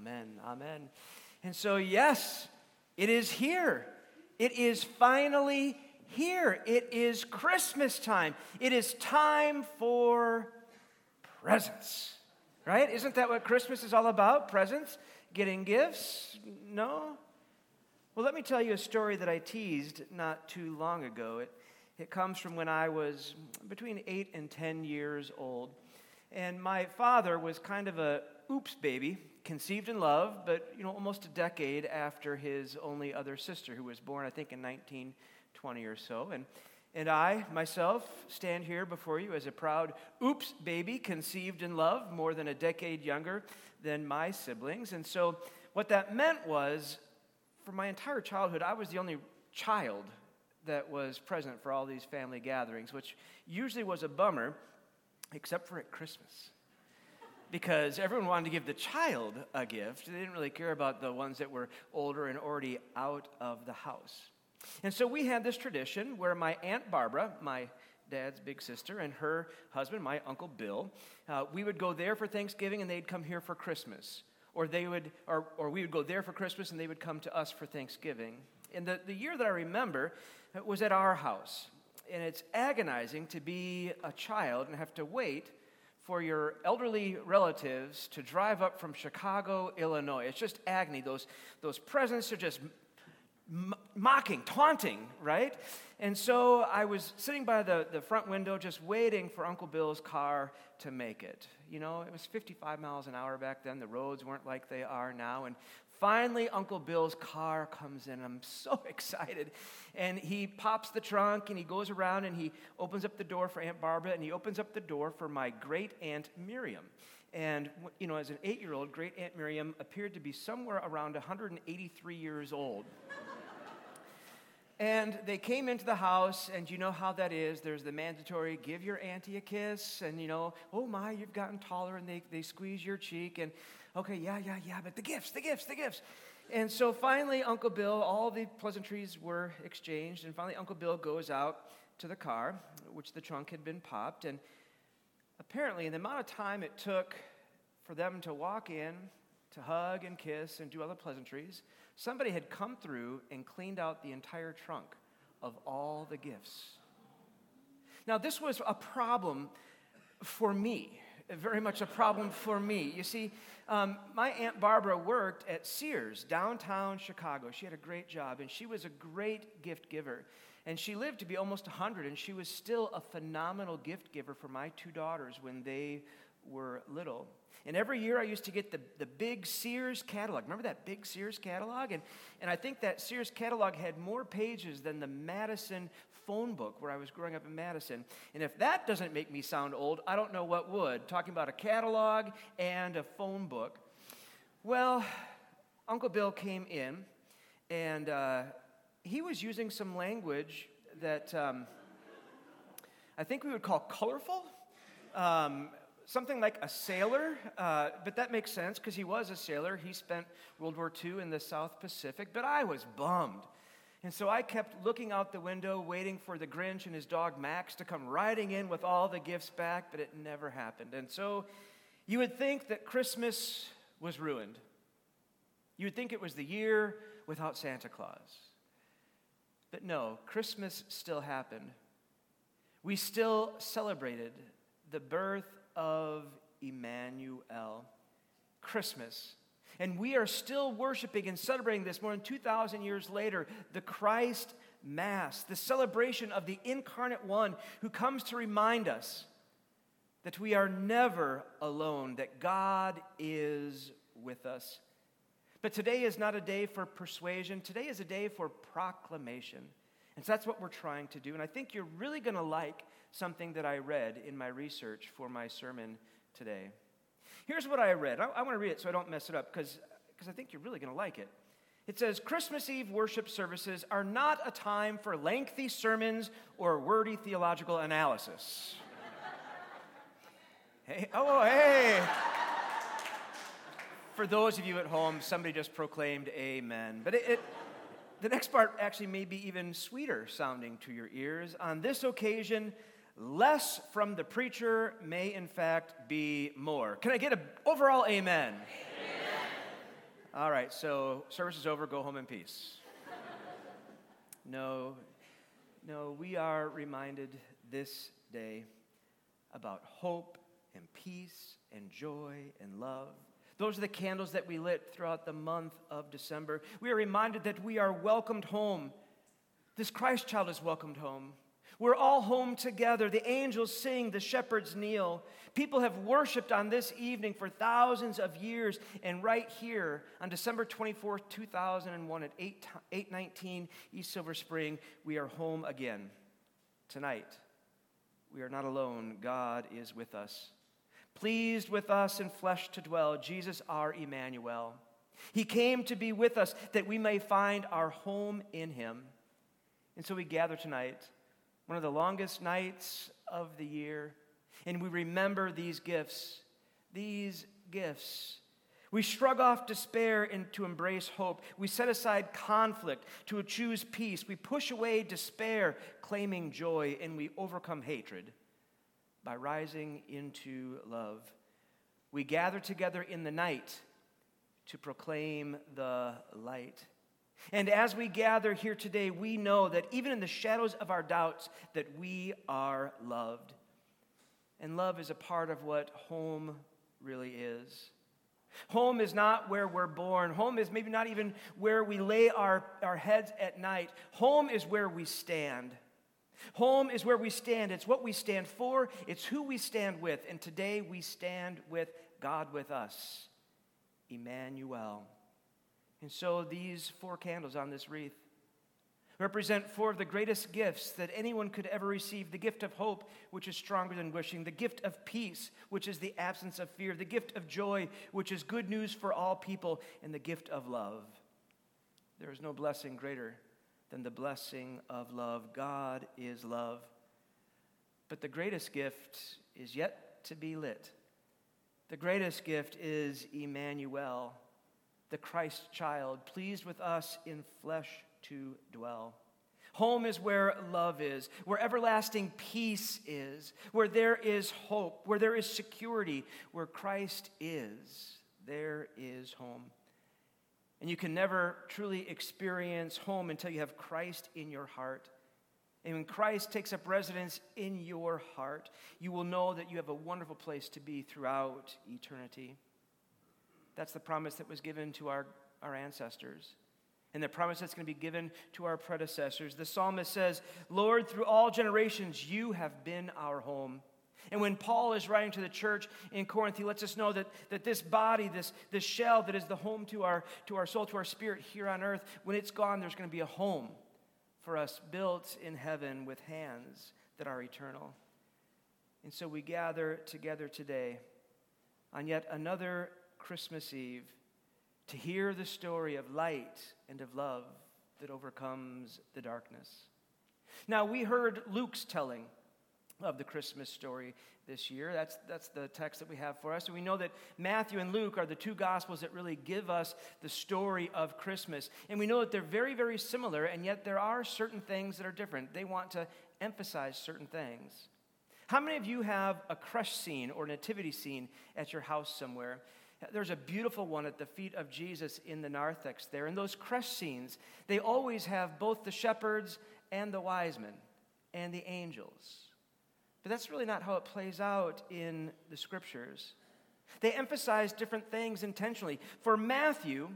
Amen. Amen. And so, yes, it is here. It is finally here. It is Christmas time. It is time for presents, right? Isn't that what Christmas is all about? Presents? Getting gifts? No? Well, let me tell you a story that I teased not too long ago. It, it comes from when I was between eight and 10 years old. And my father was kind of a oops baby, conceived in love, but you know, almost a decade after his only other sister, who was born, I think, in 1920 or so. And, and I, myself, stand here before you as a proud oops baby, conceived in love, more than a decade younger than my siblings. And so, what that meant was, for my entire childhood, I was the only child that was present for all these family gatherings, which usually was a bummer except for at Christmas. Because everyone wanted to give the child a gift. They didn't really care about the ones that were older and already out of the house. And so we had this tradition where my Aunt Barbara, my dad's big sister, and her husband, my Uncle Bill, uh, we would go there for Thanksgiving and they'd come here for Christmas. Or, they would, or, or we would go there for Christmas and they would come to us for Thanksgiving. And the, the year that I remember was at our house and it's agonizing to be a child and have to wait for your elderly relatives to drive up from Chicago, Illinois. It's just agony. Those, those presents are just m- mocking, taunting, right? And so I was sitting by the, the front window just waiting for Uncle Bill's car to make it. You know, it was 55 miles an hour back then. The roads weren't like they are now. And Finally, Uncle Bill's car comes in. I'm so excited. And he pops the trunk and he goes around and he opens up the door for Aunt Barbara and he opens up the door for my great Aunt Miriam. And, you know, as an eight year old, great Aunt Miriam appeared to be somewhere around 183 years old. And they came into the house, and you know how that is. There's the mandatory give your auntie a kiss, and you know, oh my, you've gotten taller, and they, they squeeze your cheek. And okay, yeah, yeah, yeah, but the gifts, the gifts, the gifts. And so finally, Uncle Bill, all the pleasantries were exchanged, and finally, Uncle Bill goes out to the car, which the trunk had been popped. And apparently, in the amount of time it took for them to walk in, to hug and kiss and do other pleasantries, somebody had come through and cleaned out the entire trunk of all the gifts. Now, this was a problem for me very much a problem for me. You see, um, my Aunt Barbara worked at Sears, downtown Chicago. She had a great job, and she was a great gift giver. And she lived to be almost 100, and she was still a phenomenal gift giver for my two daughters when they were little. And every year I used to get the, the big Sears catalog. Remember that big Sears catalog? And, and I think that Sears catalog had more pages than the Madison phone book where I was growing up in Madison. And if that doesn't make me sound old, I don't know what would. Talking about a catalog and a phone book. Well, Uncle Bill came in and uh, he was using some language that um, I think we would call colorful. Um, something like a sailor, uh, but that makes sense because he was a sailor. He spent World War II in the South Pacific, but I was bummed. And so I kept looking out the window, waiting for the Grinch and his dog Max to come riding in with all the gifts back, but it never happened. And so you would think that Christmas was ruined. You would think it was the year without Santa Claus. But no, Christmas still happened. We still celebrated the birth of Emmanuel, Christmas. And we are still worshiping and celebrating this more than 2,000 years later, the Christ Mass, the celebration of the incarnate one who comes to remind us that we are never alone, that God is with us. But today is not a day for persuasion, today is a day for proclamation. And so that's what we're trying to do. And I think you're really going to like something that I read in my research for my sermon today. Here's what I read. I, I want to read it so I don't mess it up because I think you're really going to like it. It says Christmas Eve worship services are not a time for lengthy sermons or wordy theological analysis. hey, oh, oh, hey. For those of you at home, somebody just proclaimed amen. But it, it the next part actually may be even sweeter sounding to your ears. On this occasion, less from the preacher may in fact be more. Can I get an overall amen? amen? All right, so service is over, go home in peace. no, no, we are reminded this day about hope and peace and joy and love. Those are the candles that we lit throughout the month of December. We are reminded that we are welcomed home. This Christ child is welcomed home. We're all home together. The angels sing, the shepherds kneel. People have worshiped on this evening for thousands of years. And right here on December 24th, 2001, at 8, 819 East Silver Spring, we are home again. Tonight, we are not alone. God is with us. Pleased with us in flesh to dwell, Jesus our Emmanuel. He came to be with us that we may find our home in Him. And so we gather tonight one of the longest nights of the year, and we remember these gifts. These gifts. We shrug off despair and to embrace hope. We set aside conflict to choose peace. We push away despair, claiming joy, and we overcome hatred by rising into love. We gather together in the night to proclaim the light. And as we gather here today, we know that even in the shadows of our doubts, that we are loved. And love is a part of what home really is. Home is not where we're born. Home is maybe not even where we lay our, our heads at night. Home is where we stand. Home is where we stand. It's what we stand for, it's who we stand with. And today we stand with God with us, Emmanuel. And so these four candles on this wreath represent four of the greatest gifts that anyone could ever receive the gift of hope, which is stronger than wishing, the gift of peace, which is the absence of fear, the gift of joy, which is good news for all people, and the gift of love. There is no blessing greater than the blessing of love. God is love. But the greatest gift is yet to be lit. The greatest gift is Emmanuel the Christ child, pleased with us in flesh to dwell. Home is where love is, where everlasting peace is, where there is hope, where there is security, where Christ is, there is home. And you can never truly experience home until you have Christ in your heart. And when Christ takes up residence in your heart, you will know that you have a wonderful place to be throughout eternity. That's the promise that was given to our, our ancestors. And the promise that's going to be given to our predecessors. The psalmist says, Lord, through all generations, you have been our home. And when Paul is writing to the church in Corinth, he lets us know that, that this body, this, this shell that is the home to our, to our soul, to our spirit here on earth, when it's gone, there's going to be a home for us built in heaven with hands that are eternal. And so we gather together today on yet another Christmas Eve to hear the story of light and of love that overcomes the darkness. Now, we heard Luke's telling of the Christmas story this year. That's, that's the text that we have for us. And we know that Matthew and Luke are the two gospels that really give us the story of Christmas. And we know that they're very, very similar, and yet there are certain things that are different. They want to emphasize certain things. How many of you have a crèche scene or nativity scene at your house somewhere? There's a beautiful one at the feet of Jesus in the narthex there. And those crèche scenes, they always have both the shepherds and the wise men and the angels. But that's really not how it plays out in the scriptures. They emphasize different things intentionally. For Matthew,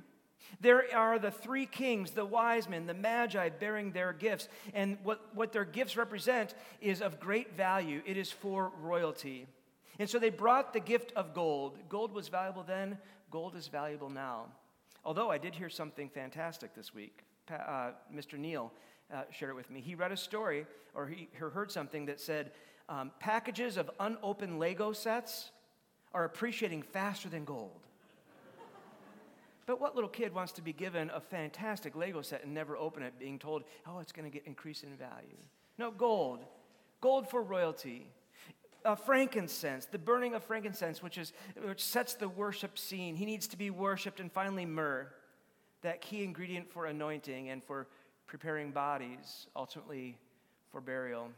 there are the three kings, the wise men, the magi bearing their gifts. And what, what their gifts represent is of great value. It is for royalty. And so they brought the gift of gold. Gold was valuable then, gold is valuable now. Although I did hear something fantastic this week. Uh, Mr. Neal uh, shared it with me. He read a story, or he heard something that said um, packages of unopened Lego sets are appreciating faster than gold. But what little kid wants to be given a fantastic Lego set and never open it, being told, oh, it's going to get increase in value? No, gold. Gold for royalty uh, frankincense, the burning of frankincense, which, is, which sets the worship scene. He needs to be worshiped. And finally, myrrh, that key ingredient for anointing and for preparing bodies, ultimately for burial.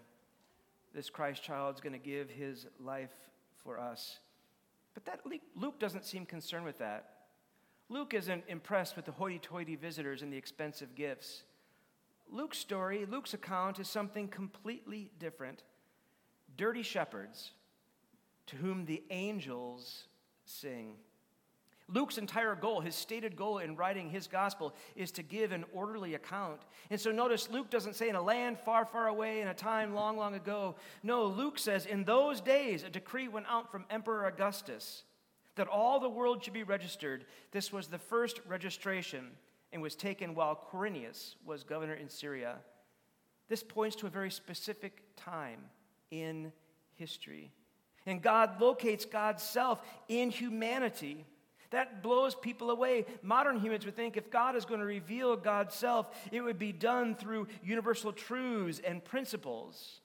This Christ child is going to give his life for us. But that Luke doesn't seem concerned with that. Luke isn't impressed with the hoity toity visitors and the expensive gifts. Luke's story, Luke's account, is something completely different. Dirty shepherds to whom the angels sing. Luke's entire goal, his stated goal in writing his gospel, is to give an orderly account. And so notice Luke doesn't say in a land far, far away, in a time long, long ago. No, Luke says in those days a decree went out from Emperor Augustus that all the world should be registered. This was the first registration and was taken while Quirinius was governor in Syria. This points to a very specific time in history. And God locates God's self in humanity. That blows people away. Modern humans would think if God is going to reveal God's self, it would be done through universal truths and principles,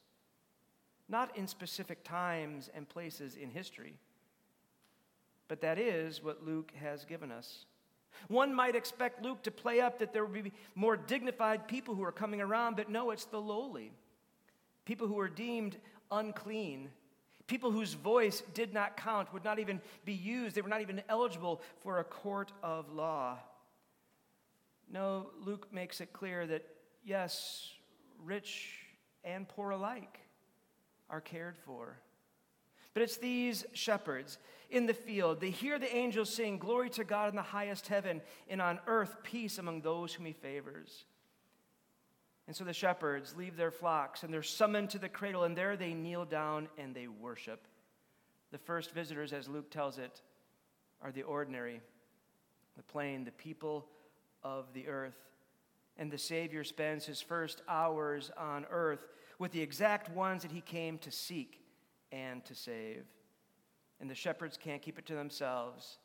not in specific times and places in history. But that is what Luke has given us. One might expect Luke to play up that there would be more dignified people who are coming around, but no, it's the lowly. People who are deemed unclean. People whose voice did not count, would not even be used, they were not even eligible for a court of law. No, Luke makes it clear that yes, rich and poor alike are cared for. But it's these shepherds in the field. They hear the angels sing, Glory to God in the highest heaven, and on earth peace among those whom he favors. And so the shepherds leave their flocks and they're summoned to the cradle, and there they kneel down and they worship. The first visitors, as Luke tells it, are the ordinary, the plain, the people of the earth. And the Savior spends his first hours on earth with the exact ones that he came to seek and to save. And the shepherds can't keep it to themselves,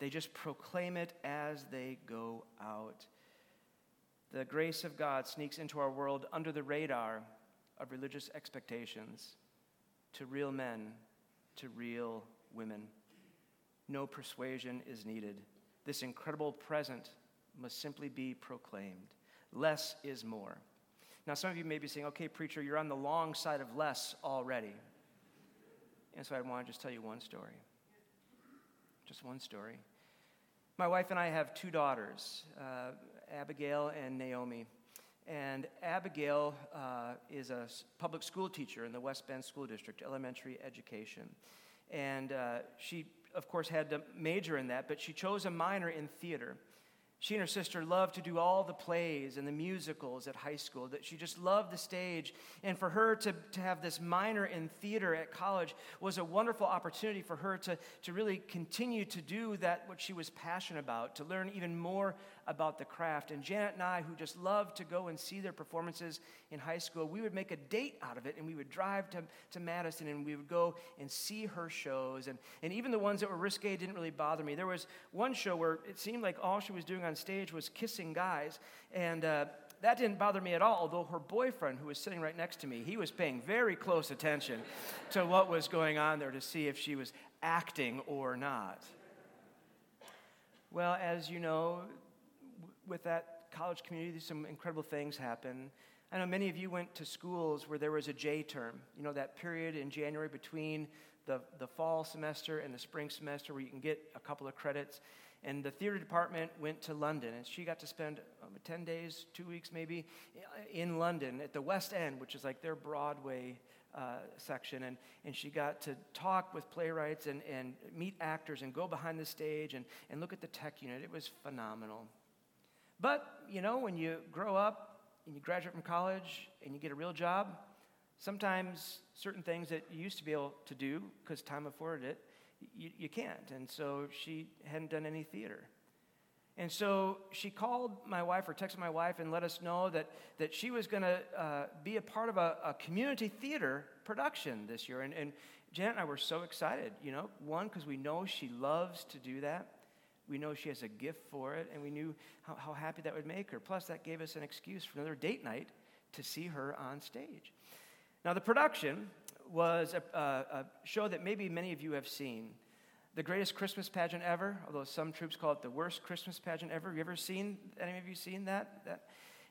they just proclaim it as they go out. The grace of God sneaks into our world under the radar of religious expectations to real men, to real women. No persuasion is needed. This incredible present must simply be proclaimed. Less is more. Now, some of you may be saying, okay, preacher, you're on the long side of less already. And so I want to just tell you one story. Just one story. My wife and I have two daughters, uh, Abigail and Naomi. And Abigail uh, is a public school teacher in the West Bend School District, elementary education. And uh, she, of course, had to major in that, but she chose a minor in theater. She and her sister loved to do all the plays and the musicals at high school, that she just loved the stage. And for her to, to have this minor in theater at college was a wonderful opportunity for her to, to really continue to do that, what she was passionate about, to learn even more about the craft. And Janet and I, who just loved to go and see their performances in high school, we would make a date out of it and we would drive to, to Madison and we would go and see her shows. And, and even the ones that were risque didn't really bother me. There was one show where it seemed like all she was doing on stage was kissing guys. And uh, that didn't bother me at all, although her boyfriend, who was sitting right next to me, he was paying very close attention to what was going on there to see if she was acting or not. Well, as you know, with that college community, some incredible things happen. I know many of you went to schools where there was a J term, you know, that period in January between the, the fall semester and the spring semester where you can get a couple of credits. And the theater department went to London, and she got to spend um, 10 days, two weeks maybe, in London at the West End, which is like their Broadway uh, section. And, and she got to talk with playwrights and, and meet actors and go behind the stage and, and look at the tech unit. It was phenomenal. But, you know, when you grow up and you graduate from college and you get a real job, sometimes certain things that you used to be able to do because time afforded it, you, you can't. And so she hadn't done any theater. And so she called my wife or texted my wife and let us know that, that she was going to uh, be a part of a, a, community theater production this year. And, and Janet and I were so excited, you know, one, because we know she loves to do that. We know she has a gift for it, and we knew how, how happy that would make her. Plus, that gave us an excuse for another date night to see her on stage. Now, the production was a, a, show that maybe many of you have seen. The greatest Christmas pageant ever, although some troops call it the worst Christmas pageant ever. Have you ever seen, any of you seen that? that?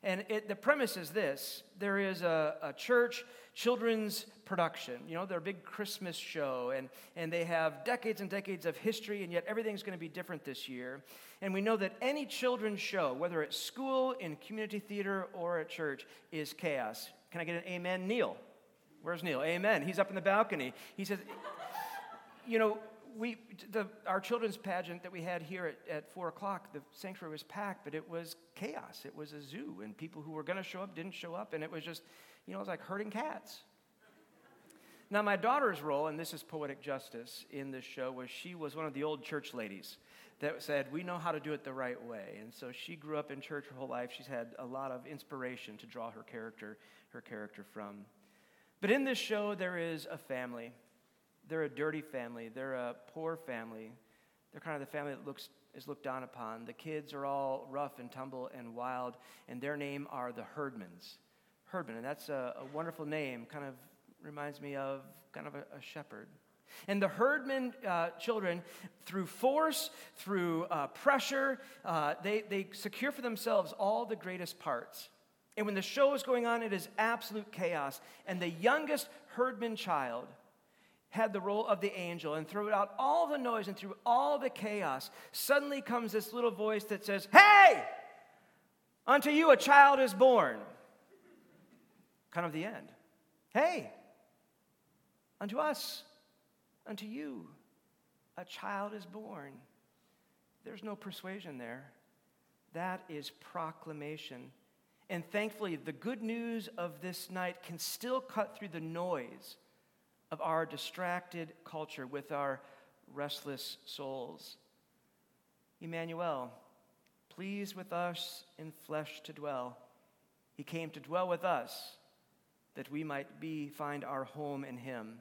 And it, the premise is this there is a, a, church children's production. You know, their big Christmas show, and, and they have decades and decades of history, and yet everything's going to be different this year. And we know that any children's show, whether at school, in community theater, or at church, is chaos. Can I get an amen? Neil. Where's Neil? Amen. He's up in the balcony. He says, you know, we, the, our children's pageant that we had here at, at 4 o'clock, the sanctuary was packed, but it was chaos. It was a zoo, and people who were going to show up didn't show up, and it was just, you know, it was like herding cats. Now, my daughter's role, and this is poetic justice in this show, was she was one of the old church ladies that said, We know how to do it the right way. And so she grew up in church her whole life. She's had a lot of inspiration to draw her character, her character from. But in this show, there is a family they're a dirty family. They're a poor family. They're kind of the family that looks, is looked down upon. The kids are all rough and tumble and wild, and their name are the Herdmans. Herdman, and that's a, a wonderful name. Kind of reminds me of kind of a, a shepherd. And the herdman uh, children, through force, through uh, pressure, uh, they, they secure for themselves all the greatest parts. And when the show is going on, it is absolute chaos. And the youngest herdman child had the role of the angel and throughout all the noise and through all the chaos, suddenly comes this little voice that says, Hey, unto you a child is born. Kind of the end. Hey, unto us, unto you, a child is born. There's no persuasion there. That is proclamation. And thankfully, the good news of this night can still cut through the noise of our distracted culture with our restless souls. Emmanuel, pleased with us in flesh to dwell. He came to dwell with us that we might be find our home in him.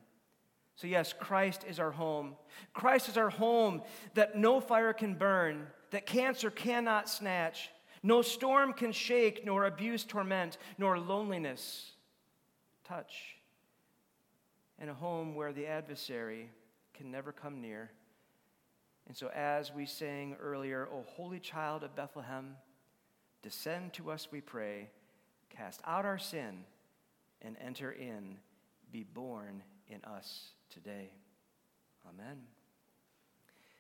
So yes, Christ is our home. Christ is our home that no fire can burn, that cancer cannot snatch, no storm can shake, nor abuse torment, nor loneliness touch and a home where the adversary can never come near. And so, as we sang earlier, O holy child of Bethlehem, descend to us, we pray, cast out our sin, and enter in, be born in us today. Amen.